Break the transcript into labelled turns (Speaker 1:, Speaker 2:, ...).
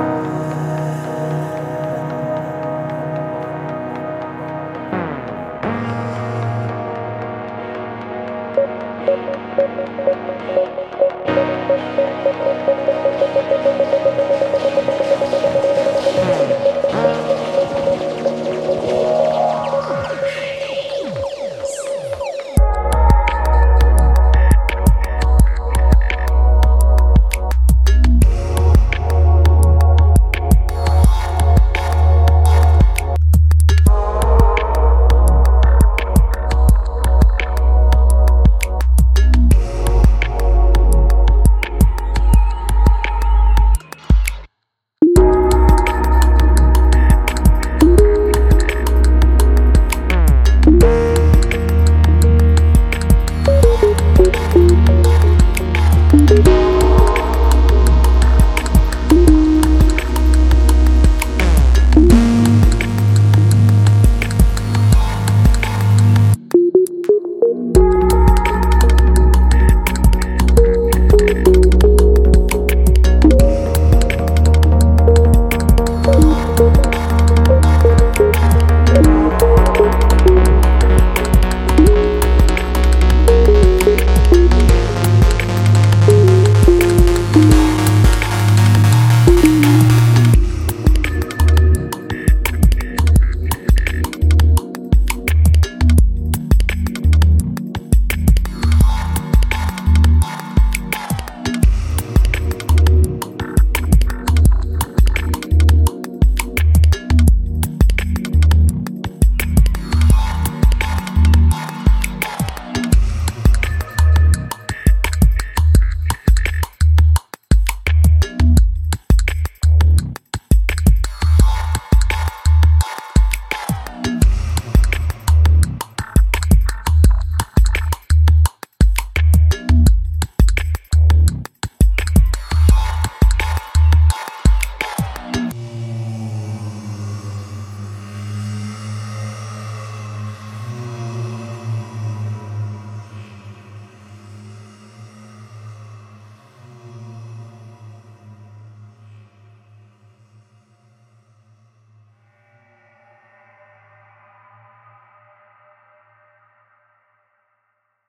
Speaker 1: Yeah.